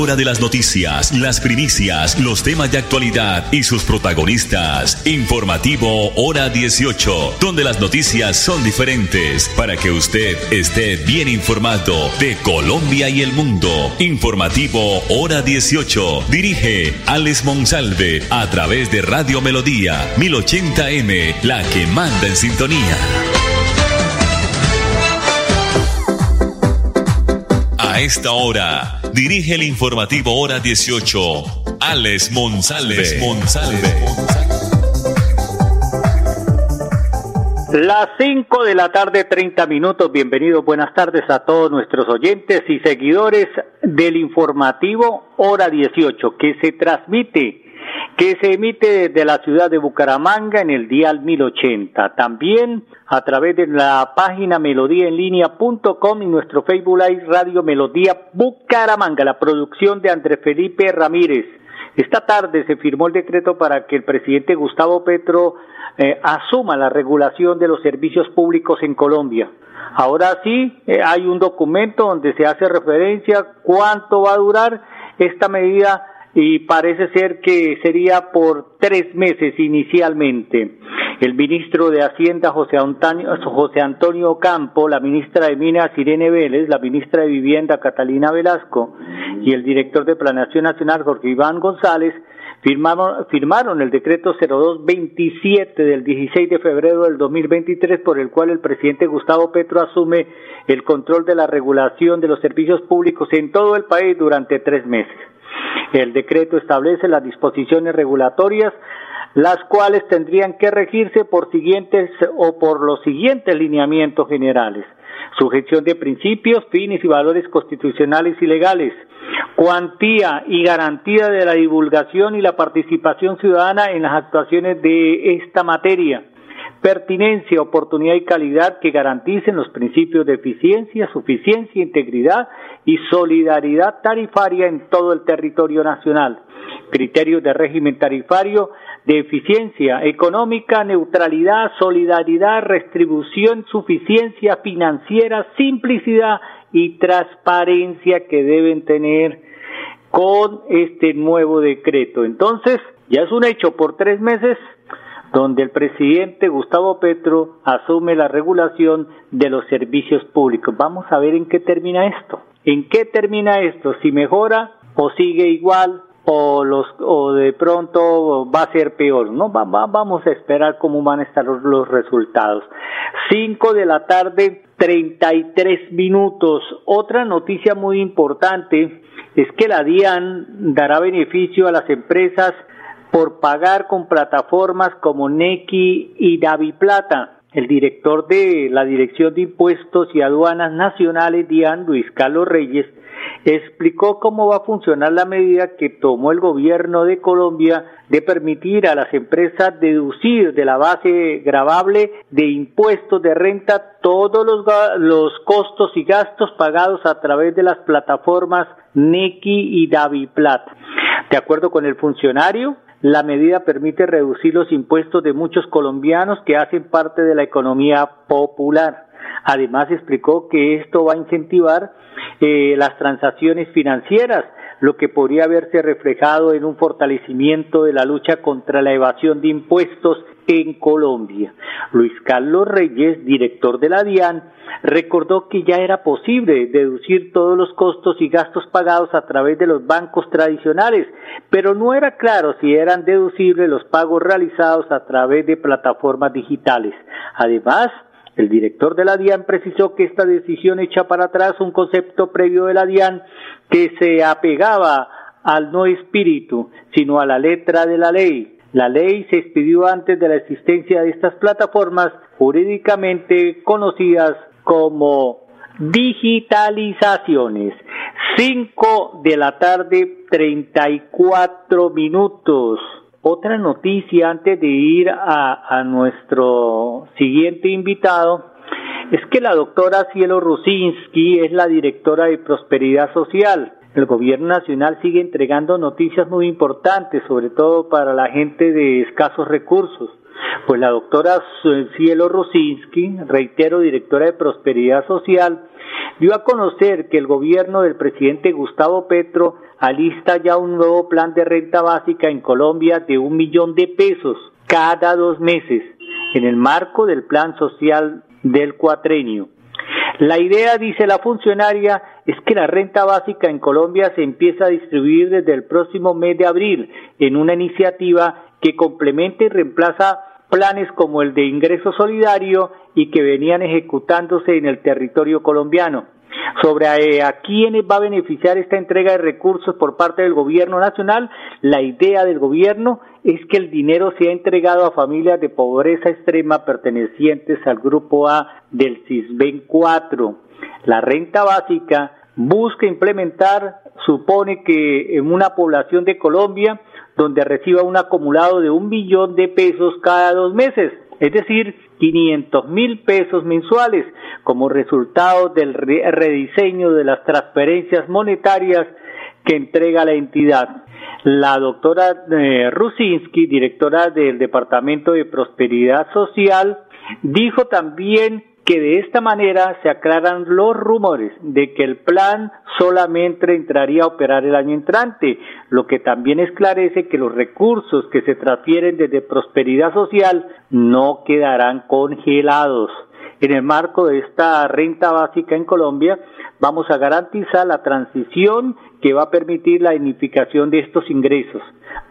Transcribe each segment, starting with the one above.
hora de las noticias, las primicias, los temas de actualidad y sus protagonistas. Informativo Hora 18, donde las noticias son diferentes para que usted esté bien informado de Colombia y el mundo. Informativo Hora 18. Dirige Alex Monsalve a través de Radio Melodía 1080M, la que manda en sintonía. A esta hora, dirige el informativo Hora 18, Alex Monsalve. Las 5 de la tarde, 30 minutos. Bienvenidos, buenas tardes a todos nuestros oyentes y seguidores del informativo Hora 18, que se transmite que se emite desde la ciudad de Bucaramanga en el dial 1080. También a través de la página melodíaenlínea.com y nuestro Facebook Live Radio Melodía Bucaramanga, la producción de Andrés Felipe Ramírez. Esta tarde se firmó el decreto para que el presidente Gustavo Petro eh, asuma la regulación de los servicios públicos en Colombia. Ahora sí, eh, hay un documento donde se hace referencia cuánto va a durar esta medida y parece ser que sería por tres meses inicialmente. El ministro de Hacienda José Antonio, José Antonio Campo, la ministra de Minas Irene Vélez, la ministra de Vivienda Catalina Velasco y el director de Planeación Nacional Jorge Iván González firmaron, firmaron el decreto 0227 del 16 de febrero del 2023 por el cual el presidente Gustavo Petro asume el control de la regulación de los servicios públicos en todo el país durante tres meses. El decreto establece las disposiciones regulatorias las cuales tendrían que regirse por siguientes o por los siguientes lineamientos generales. Sujeción de principios, fines y valores constitucionales y legales, cuantía y garantía de la divulgación y la participación ciudadana en las actuaciones de esta materia, pertinencia, oportunidad y calidad que garanticen los principios de eficiencia, suficiencia, integridad y solidaridad tarifaria en todo el territorio nacional. Criterios de régimen tarifario de eficiencia económica, neutralidad, solidaridad, restribución, suficiencia financiera, simplicidad y transparencia que deben tener con este nuevo decreto. Entonces, ya es un hecho por tres meses donde el presidente Gustavo Petro asume la regulación de los servicios públicos. Vamos a ver en qué termina esto. ¿En qué termina esto? Si mejora o sigue igual o los o de pronto va a ser peor, ¿no? vamos a esperar cómo van a estar los, los resultados. Cinco de la tarde, treinta y tres minutos. Otra noticia muy importante es que la DIAN dará beneficio a las empresas por pagar con plataformas como Nequi y Daviplata. El director de la Dirección de Impuestos y Aduanas Nacionales, DIAN, Luis Carlos Reyes, explicó cómo va a funcionar la medida que tomó el gobierno de Colombia de permitir a las empresas deducir de la base gravable de impuestos de renta todos los, los costos y gastos pagados a través de las plataformas Nequi y Daviplat. De acuerdo con el funcionario, la medida permite reducir los impuestos de muchos colombianos que hacen parte de la economía popular. Además explicó que esto va a incentivar eh, las transacciones financieras, lo que podría verse reflejado en un fortalecimiento de la lucha contra la evasión de impuestos en Colombia. Luis Carlos Reyes, director de la DIAN, recordó que ya era posible deducir todos los costos y gastos pagados a través de los bancos tradicionales, pero no era claro si eran deducibles los pagos realizados a través de plataformas digitales. Además, el director de la DIAN precisó que esta decisión echa para atrás un concepto previo de la DIAN que se apegaba al no espíritu, sino a la letra de la ley. La ley se expidió antes de la existencia de estas plataformas jurídicamente conocidas como digitalizaciones. 5 de la tarde, 34 minutos. Otra noticia antes de ir a, a nuestro siguiente invitado es que la doctora Cielo Rusinski es la directora de Prosperidad Social. El gobierno nacional sigue entregando noticias muy importantes, sobre todo para la gente de escasos recursos. Pues la doctora Cielo Rusinski, reitero, directora de Prosperidad Social, dio a conocer que el gobierno del presidente Gustavo Petro alista ya un nuevo plan de renta básica en Colombia de un millón de pesos cada dos meses en el marco del plan social del cuatrenio. La idea, dice la funcionaria, es que la renta básica en Colombia se empieza a distribuir desde el próximo mes de abril en una iniciativa que complementa y reemplaza planes como el de ingreso solidario y que venían ejecutándose en el territorio colombiano. Sobre eh, a quiénes va a beneficiar esta entrega de recursos por parte del gobierno nacional, la idea del gobierno es que el dinero sea entregado a familias de pobreza extrema pertenecientes al grupo A del CISBEN 4. La renta básica busca implementar, supone que en una población de Colombia donde reciba un acumulado de un billón de pesos cada dos meses, es decir, 500 mil pesos mensuales como resultado del rediseño de las transferencias monetarias que entrega la entidad. La doctora eh, Rusinski, directora del Departamento de Prosperidad Social, dijo también que de esta manera se aclaran los rumores de que el plan solamente entraría a operar el año entrante, lo que también esclarece que los recursos que se transfieren desde Prosperidad Social no quedarán congelados. En el marco de esta renta básica en Colombia, vamos a garantizar la transición que va a permitir la unificación de estos ingresos.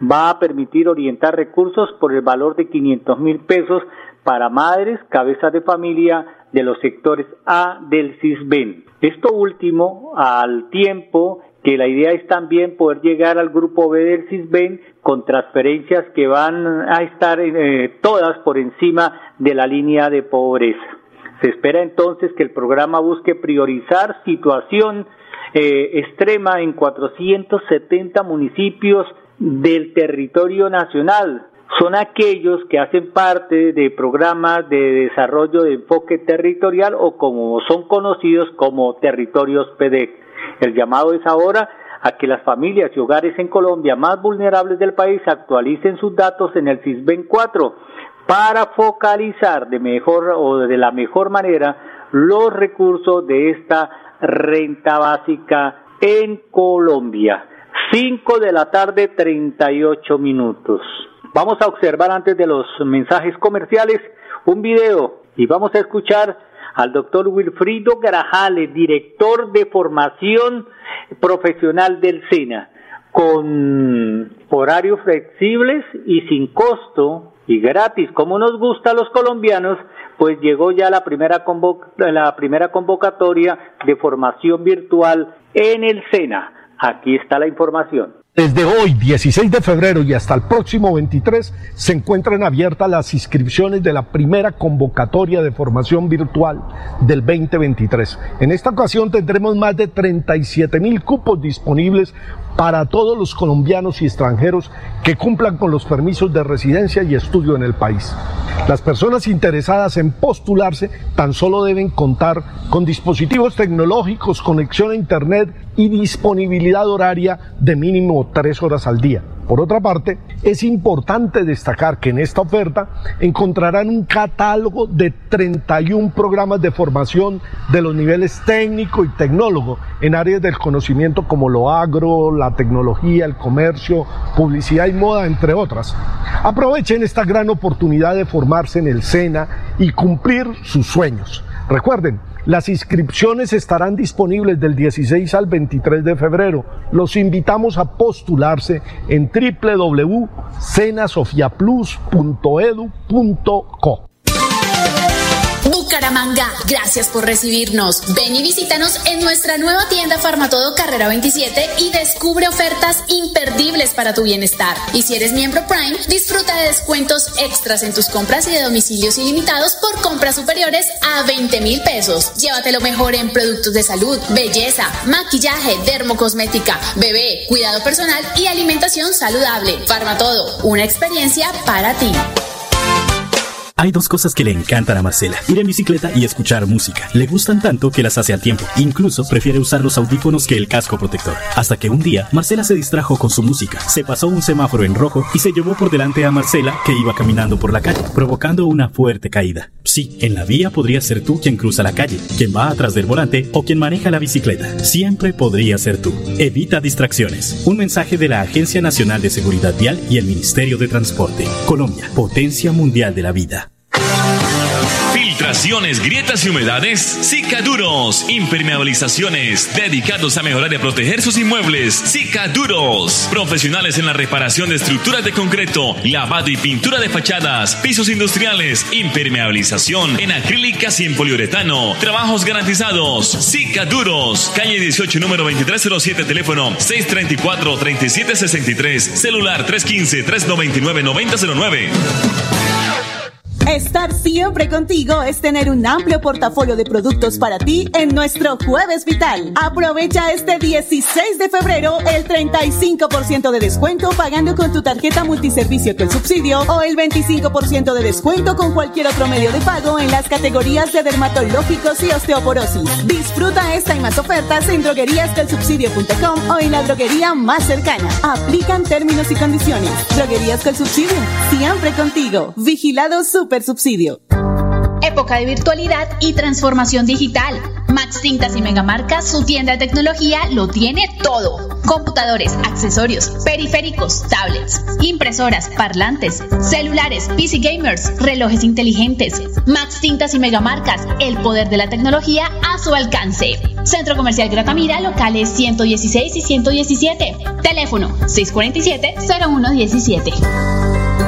Va a permitir orientar recursos por el valor de 500 mil pesos para madres, cabezas de familia de los sectores A del CISBEN. Esto último, al tiempo que la idea es también poder llegar al grupo B del CISBEN con transferencias que van a estar eh, todas por encima de la línea de pobreza. Se espera entonces que el programa busque priorizar situación eh, extrema en 470 municipios del territorio nacional. Son aquellos que hacen parte de programas de desarrollo de enfoque territorial o como son conocidos como territorios PEDEC. El llamado es ahora a que las familias y hogares en Colombia más vulnerables del país actualicen sus datos en el CISBEN 4 para focalizar de mejor o de la mejor manera los recursos de esta renta básica en Colombia. 5 de la tarde, 38 minutos. Vamos a observar antes de los mensajes comerciales un video y vamos a escuchar al doctor Wilfrido Grajales, director de formación profesional del SENA, con horarios flexibles y sin costo y gratis, como nos gusta a los colombianos, pues llegó ya la primera, la primera convocatoria de formación virtual en el SENA. Aquí está la información. Desde hoy, 16 de febrero y hasta el próximo 23, se encuentran abiertas las inscripciones de la primera convocatoria de formación virtual del 2023. En esta ocasión tendremos más de 37 mil cupos disponibles para todos los colombianos y extranjeros que cumplan con los permisos de residencia y estudio en el país. Las personas interesadas en postularse tan solo deben contar con dispositivos tecnológicos, conexión a Internet y disponibilidad horaria de mínimo tres horas al día. Por otra parte, es importante destacar que en esta oferta encontrarán un catálogo de 31 programas de formación de los niveles técnico y tecnólogo en áreas del conocimiento como lo agro, la tecnología, el comercio, publicidad y moda, entre otras. Aprovechen esta gran oportunidad de formarse en el SENA y cumplir sus sueños. Recuerden, las inscripciones estarán disponibles del 16 al 23 de febrero. Los invitamos a postularse en www.cenasofiaplus.edu.co. Bucaramanga, gracias por recibirnos. Ven y visítanos en nuestra nueva tienda Farmatodo Carrera 27 y descubre ofertas imperdibles para tu bienestar. Y si eres miembro Prime, disfruta de descuentos extras en tus compras y de domicilios ilimitados por compras superiores a 20 mil pesos. Llévate lo mejor en productos de salud, belleza, maquillaje, dermocosmética, bebé, cuidado personal y alimentación saludable. Farmatodo, una experiencia para ti. Hay dos cosas que le encantan a Marcela, ir en bicicleta y escuchar música. Le gustan tanto que las hace al tiempo. Incluso prefiere usar los audífonos que el casco protector. Hasta que un día, Marcela se distrajo con su música, se pasó un semáforo en rojo y se llevó por delante a Marcela que iba caminando por la calle, provocando una fuerte caída. Sí, en la vía podría ser tú quien cruza la calle, quien va atrás del volante o quien maneja la bicicleta. Siempre podría ser tú. Evita distracciones. Un mensaje de la Agencia Nacional de Seguridad Vial y el Ministerio de Transporte. Colombia, potencia mundial de la vida. Filtraciones, grietas y humedades, Cicaduros. Impermeabilizaciones, dedicados a mejorar y proteger sus inmuebles. Cicaduros. Profesionales en la reparación de estructuras de concreto, lavado y pintura de fachadas, pisos industriales, impermeabilización en acrílicas y en poliuretano. Trabajos garantizados. Cicaduros. Calle 18, número 2307, teléfono 634-3763, celular 315-399-9009. Estar siempre contigo es tener un amplio portafolio de productos para ti en nuestro Jueves Vital. Aprovecha este 16 de febrero el 35% de descuento pagando con tu tarjeta multiservicio con subsidio o el 25% de descuento con cualquier otro medio de pago en las categorías de dermatológicos y osteoporosis. Disfruta esta y más ofertas en drogueríascolsubsidio.com o en la droguería más cercana. Aplican términos y condiciones. Droguerías con subsidio, siempre contigo. Vigilado Super subsidio. Época de virtualidad y transformación digital. Max Tintas y Megamarcas, su tienda de tecnología, lo tiene todo. Computadores, accesorios, periféricos, tablets, impresoras, parlantes, celulares, PC gamers, relojes inteligentes. Max Tintas y Megamarcas, el poder de la tecnología a su alcance. Centro Comercial Gratamira, locales 116 y 117. Teléfono 647-0117.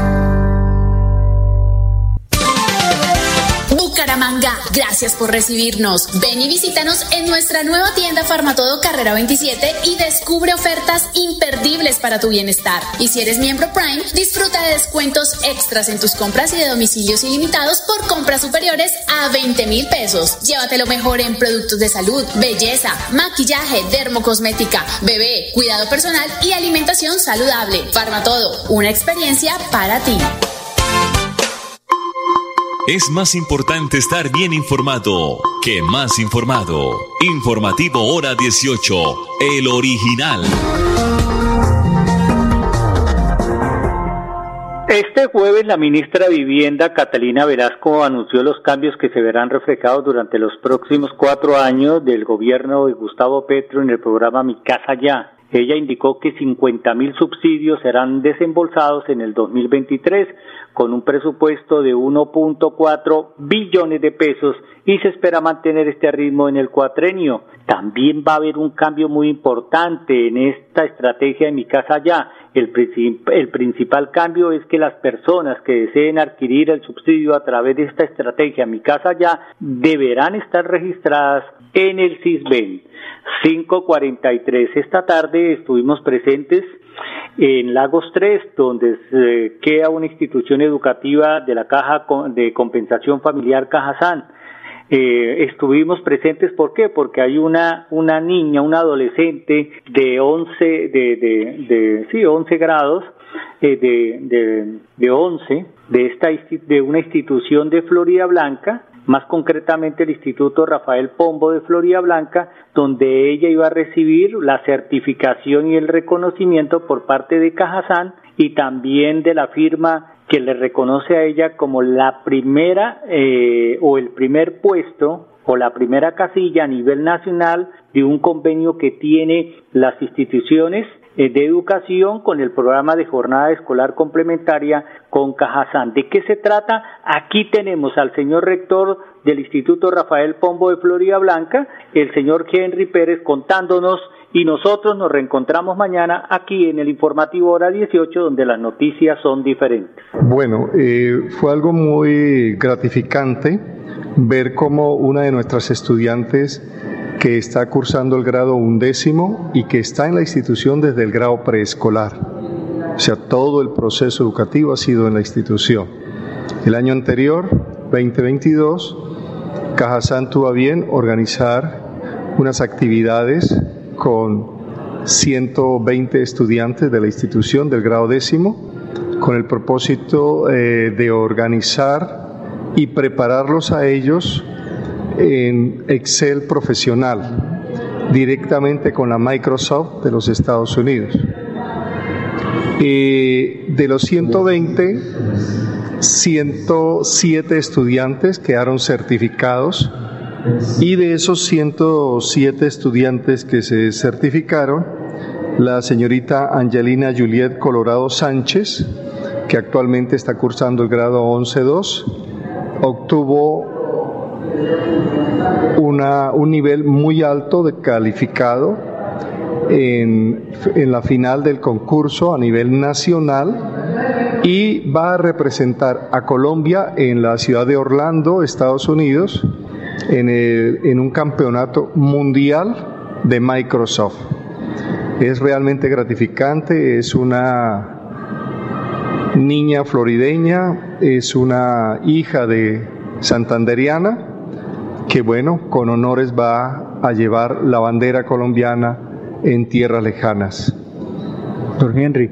Bucaramanga, gracias por recibirnos. Ven y visítanos en nuestra nueva tienda Farmatodo Carrera 27 y descubre ofertas imperdibles para tu bienestar. Y si eres miembro Prime, disfruta de descuentos extras en tus compras y de domicilios ilimitados por compras superiores a 20 mil pesos. Llévate lo mejor en productos de salud, belleza, maquillaje, dermocosmética, bebé, cuidado personal y alimentación saludable. Farmatodo, una experiencia para ti. Es más importante estar bien informado que más informado. Informativo Hora 18, el original. Este jueves la ministra de Vivienda, Catalina Velasco, anunció los cambios que se verán reflejados durante los próximos cuatro años del gobierno de Gustavo Petro en el programa Mi Casa Ya. Ella indicó que 50 mil subsidios serán desembolsados en el 2023 con un presupuesto de 1.4 billones de pesos y se espera mantener este ritmo en el cuatrenio. También va a haber un cambio muy importante en esta estrategia de mi casa ya. El, principal cambio es que las personas que deseen adquirir el subsidio a través de esta estrategia mi casa ya deberán estar registradas en el CISBEN. 543. Esta tarde estuvimos presentes en Lagos 3, donde se queda una institución educativa de la Caja de Compensación Familiar Cajazán. Eh, estuvimos presentes, ¿por qué? Porque hay una, una niña, una adolescente de 11, de, de, de sí, 11 grados, eh, de, de, de 11, de, esta, de una institución de Florida Blanca, más concretamente el Instituto Rafael Pombo de Florida Blanca, donde ella iba a recibir la certificación y el reconocimiento por parte de Cajazán y también de la firma que le reconoce a ella como la primera eh, o el primer puesto o la primera casilla a nivel nacional de un convenio que tiene las instituciones de educación con el programa de jornada escolar complementaria con Cajazán. ¿De qué se trata? Aquí tenemos al señor rector del Instituto Rafael Pombo de Florida Blanca, el señor Henry Pérez contándonos y nosotros nos reencontramos mañana aquí en el informativo hora 18 donde las noticias son diferentes. Bueno, eh, fue algo muy gratificante ver cómo una de nuestras estudiantes que está cursando el grado undécimo y que está en la institución desde el grado preescolar. O sea, todo el proceso educativo ha sido en la institución. El año anterior, 2022, Cajazán tuvo a bien organizar unas actividades con 120 estudiantes de la institución del grado décimo con el propósito eh, de organizar y prepararlos a ellos en Excel profesional, directamente con la Microsoft de los Estados Unidos. de los 120, 107 estudiantes quedaron certificados y de esos 107 estudiantes que se certificaron, la señorita Angelina Juliet Colorado Sánchez, que actualmente está cursando el grado 11-2, obtuvo una, un nivel muy alto de calificado en, en la final del concurso a nivel nacional y va a representar a Colombia en la ciudad de Orlando, Estados Unidos, en, un campeonato mundial de Microsoft. Es realmente gratificante, es una niña florideña, es una hija de santanderiana que bueno, con honores va a llevar la bandera colombiana en tierras lejanas. Don Henry,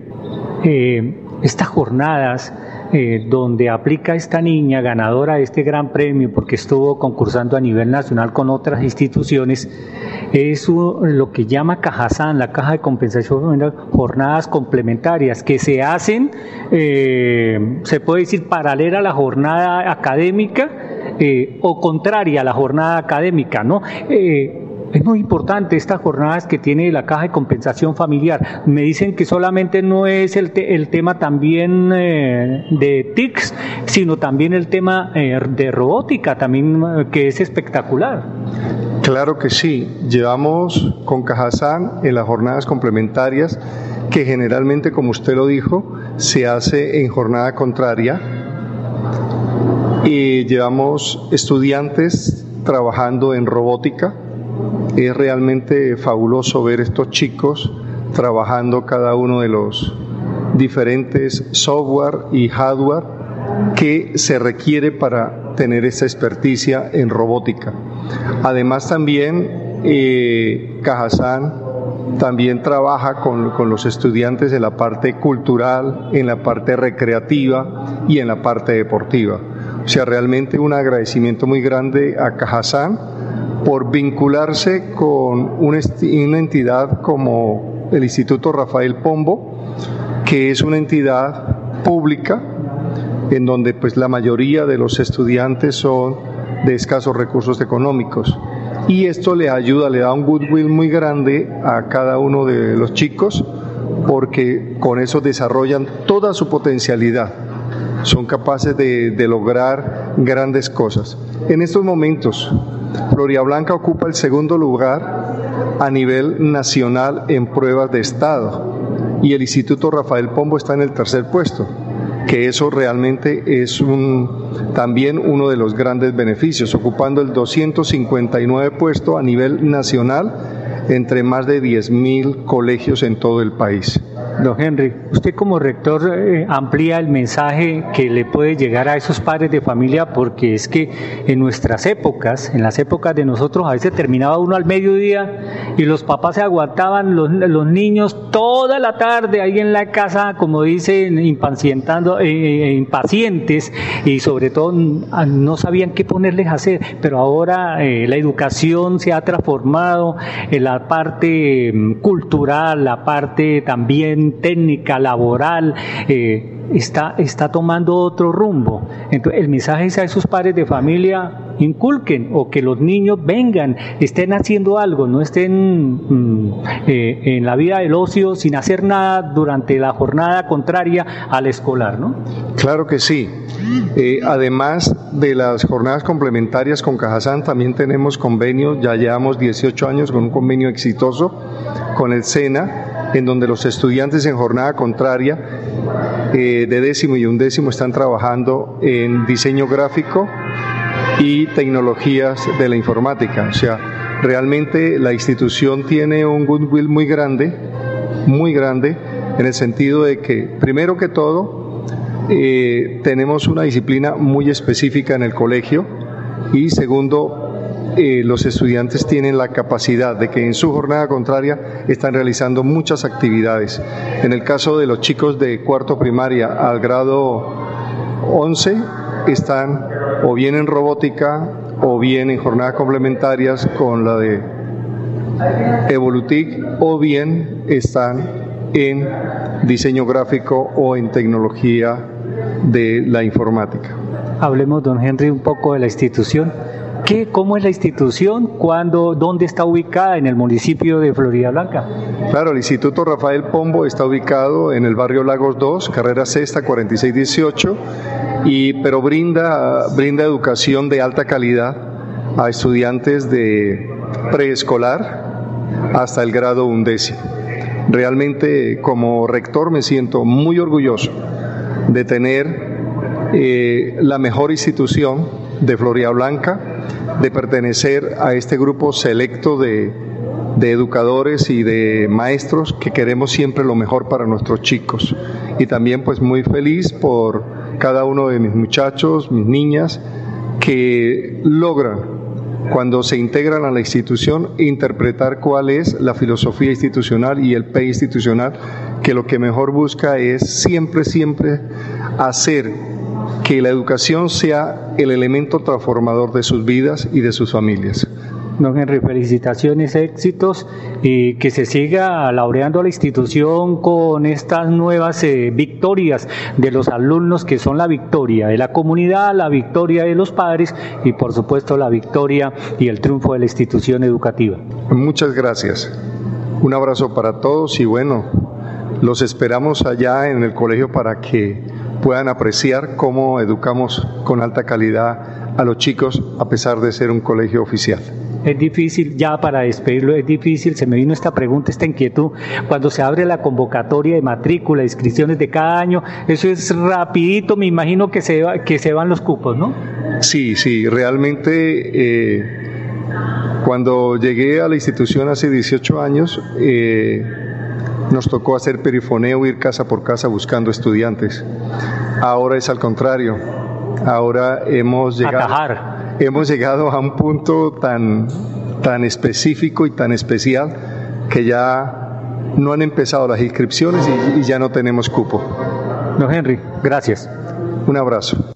eh, estas jornadas eh, donde aplica esta niña ganadora de este gran premio porque estuvo concursando a nivel nacional con otras instituciones, es lo que llama Cajazán, la Caja de Compensación jornadas complementarias que se hacen, eh, se puede decir, paralela a la jornada académica eh, o contraria a la jornada académica, ¿no? Es muy importante estas jornadas que tiene la caja de compensación familiar. Me dicen que solamente no es el, el tema también eh, de TICS, sino también el tema eh, de robótica, también eh, que es espectacular. Claro que sí. Llevamos con Cajazán en las jornadas complementarias, que generalmente, como usted lo dijo, se hace en jornada contraria. Y llevamos estudiantes trabajando en robótica, es realmente fabuloso ver estos chicos trabajando cada uno de los diferentes software y hardware que se requiere para tener esa experticia en robótica. Además también eh, también trabaja con, con, los estudiantes en la parte cultural, en la parte recreativa y en la parte deportiva. O sea, realmente un agradecimiento muy grande a Cajazán por vincularse con una, entidad como el Instituto Rafael Pombo, que es una entidad pública en donde pues la mayoría de los estudiantes son de escasos recursos económicos. Y esto le ayuda, le da un goodwill muy grande a cada uno de los chicos porque con eso desarrollan toda su potencialidad. Son capaces de, de lograr grandes cosas. En estos momentos, Floria Blanca ocupa el segundo lugar a nivel nacional en pruebas de estado y el Instituto Rafael Pombo está en el tercer puesto, que eso realmente es un, también uno de los grandes beneficios, ocupando el 259 puesto a nivel nacional entre más de 10.000 colegios en todo el país. Don Henry, usted como rector eh, amplía el mensaje que le puede llegar a esos padres de familia porque es que en nuestras épocas, en las épocas de nosotros, a veces terminaba uno al mediodía y los papás se aguantaban los, niños toda la tarde ahí en la casa, como dicen, impacientando, eh, eh, impacientes y sobre todo no sabían qué ponerles a hacer. Pero ahora la educación se ha transformado en la parte mm, cultural, la parte también técnica, laboral, eh, está, está tomando otro rumbo. Entonces, el mensaje es a esos padres de familia, inculquen o que los niños vengan, estén haciendo algo, no estén mm, eh, en la vida del ocio sin hacer nada durante la jornada contraria al escolar, ¿no? Claro que sí. Eh, además de las jornadas complementarias con Cajazán, también tenemos convenios, ya llevamos 18 años con un convenio exitoso con el SENA en donde los estudiantes en jornada contraria eh, de décimo y undécimo están trabajando en diseño gráfico y tecnologías de la informática. O sea, realmente la institución tiene un goodwill muy grande, muy grande, en el sentido de que, primero que todo, eh, tenemos una disciplina muy específica en el colegio y segundo, eh, los estudiantes tienen la capacidad de que en su jornada contraria están realizando muchas actividades. En el caso de los chicos de cuarto primaria al grado 11, están o bien en robótica o bien en jornadas complementarias con la de Evolutic o bien están en diseño gráfico o en tecnología de la informática. Hablemos, don Henry, un poco de la institución. ¿Qué, ¿Cómo es la institución? ¿Cuándo, ¿Dónde está ubicada? ¿En el municipio de Florida Blanca? Claro, el Instituto Rafael Pombo está ubicado en el barrio Lagos 2, carrera sexta 4618, y, pero brinda, brinda educación de alta calidad a estudiantes de preescolar hasta el grado undécimo. Realmente como rector me siento muy orgulloso de tener eh, la mejor institución de Florida Blanca, de pertenecer a este grupo selecto de, de educadores y de maestros que queremos siempre lo mejor para nuestros chicos. Y también pues muy feliz por cada uno de mis muchachos, mis niñas, que logran cuando se integran a la institución, interpretar cuál es la filosofía institucional y el P institucional, que lo que mejor busca es siempre, siempre hacer que la educación sea el elemento transformador de sus vidas y de sus familias. Don Henry, felicitaciones, éxitos y que se siga laureando la institución con estas nuevas eh, victorias de los alumnos que son la victoria de la comunidad, la victoria de los padres y por supuesto la victoria y el triunfo de la institución educativa. Muchas gracias. Un abrazo para todos y bueno, los esperamos allá en el colegio para que puedan apreciar cómo educamos con alta calidad a los chicos a pesar de ser un colegio oficial es difícil, ya para despedirlo, es difícil, se me vino esta pregunta, esta inquietud, cuando se abre la convocatoria de matrícula, inscripciones de cada año, eso es rapidito, me imagino que se, que se van los cupos, ¿no? Sí, sí, realmente eh, cuando llegué a la institución hace 18 años, eh, nos tocó hacer perifoneo, ir casa por casa buscando estudiantes. Ahora es al contrario, ahora hemos llegado hemos llegado a un punto tan, tan específico y tan especial que ya no han empezado las inscripciones y, y ya no tenemos cupo. No, Henry, gracias. Un abrazo.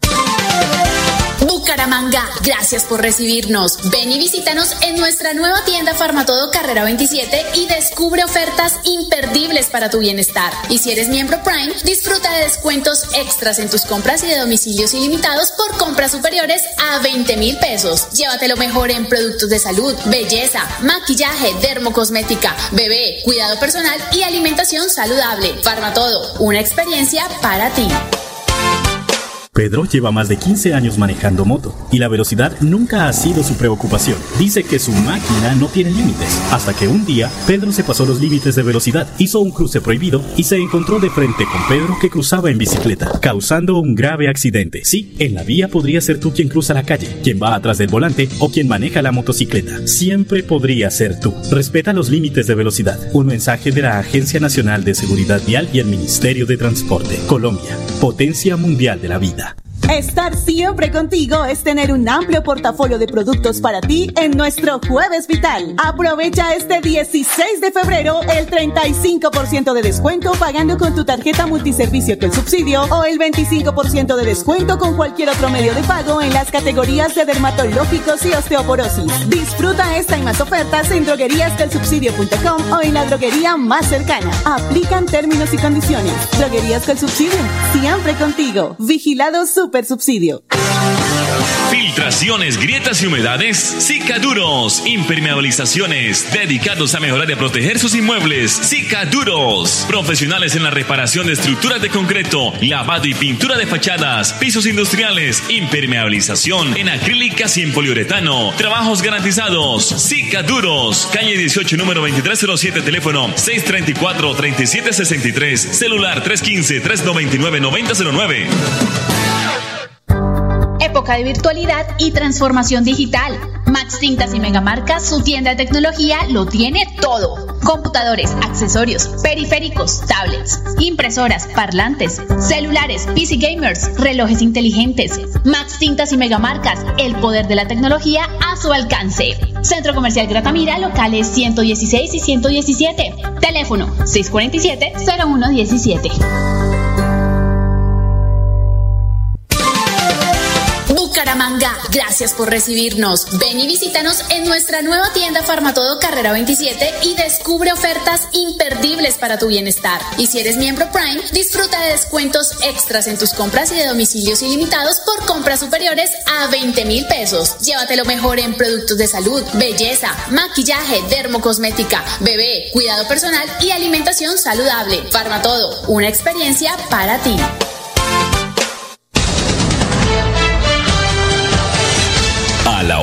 Bucaramanga, gracias por recibirnos. Ven y visítanos en nuestra nueva tienda Farmatodo Carrera 27 y descubre ofertas imperdibles para tu bienestar. Y si eres miembro Prime, disfruta de descuentos extras en tus compras y de domicilios ilimitados por compras superiores a 20 mil pesos. Llévate lo mejor en productos de salud, belleza, maquillaje, dermocosmética, bebé, cuidado personal y alimentación saludable. Farmatodo, una experiencia para ti. Pedro lleva más de 15 años manejando moto y la velocidad nunca ha sido su preocupación. Dice que su máquina no tiene límites, hasta que un día Pedro se pasó los límites de velocidad, hizo un cruce prohibido y se encontró de frente con Pedro que cruzaba en bicicleta, causando un grave accidente. Sí, en la vía podría ser tú quien cruza la calle, quien va atrás del volante o quien maneja la motocicleta. Siempre podría ser tú. Respeta los límites de velocidad. Un mensaje de la Agencia Nacional de Seguridad Vial y el Ministerio de Transporte. Colombia, potencia mundial de la vida. Estar siempre contigo es tener un amplio portafolio de productos para ti en nuestro Jueves Vital. Aprovecha este 16 de febrero el 35% de descuento pagando con tu tarjeta multiservicio con subsidio o el 25% de descuento con cualquier otro medio de pago en las categorías de dermatológicos y osteoporosis. Disfruta esta y más ofertas en drogueríascolsubsidio.com o en la droguería más cercana. Aplican términos y condiciones. Droguerías con subsidio, siempre contigo. Vigilado Super subsidio. Filtraciones, grietas y humedades, Cicaduros. Impermeabilizaciones, dedicados a mejorar y proteger sus inmuebles. Cicaduros. Profesionales en la reparación de estructuras de concreto, lavado y pintura de fachadas, pisos industriales, impermeabilización en acrílicas y en poliuretano. Trabajos garantizados. Cicaduros. Calle 18, número 2307, teléfono 634-3763, celular 315-399-9009 época de virtualidad y transformación digital. Max Tintas y Megamarcas, su tienda de tecnología, lo tiene todo. Computadores, accesorios, periféricos, tablets, impresoras, parlantes, celulares, PC gamers, relojes inteligentes. Max Tintas y Megamarcas, el poder de la tecnología a su alcance. Centro Comercial Gratamira, locales 116 y 117. Teléfono 647 Gracias por recibirnos. Ven y visítanos en nuestra nueva tienda Farmatodo Carrera 27 y descubre ofertas imperdibles para tu bienestar. Y si eres miembro Prime, disfruta de descuentos extras en tus compras y de domicilios ilimitados por compras superiores a 20 mil pesos. Llévate lo mejor en productos de salud, belleza, maquillaje, dermocosmética, bebé, cuidado personal y alimentación saludable. Farmatodo, una experiencia para ti.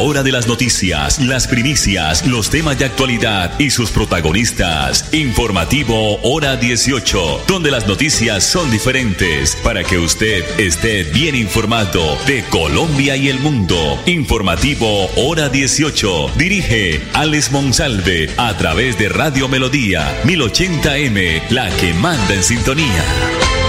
Hora de las noticias, las primicias, los temas de actualidad y sus protagonistas. Informativo Hora 18, donde las noticias son diferentes para que usted esté bien informado de Colombia y el mundo. Informativo Hora 18. Dirige Alex Monsalve a través de Radio Melodía 1080M, la que manda en sintonía.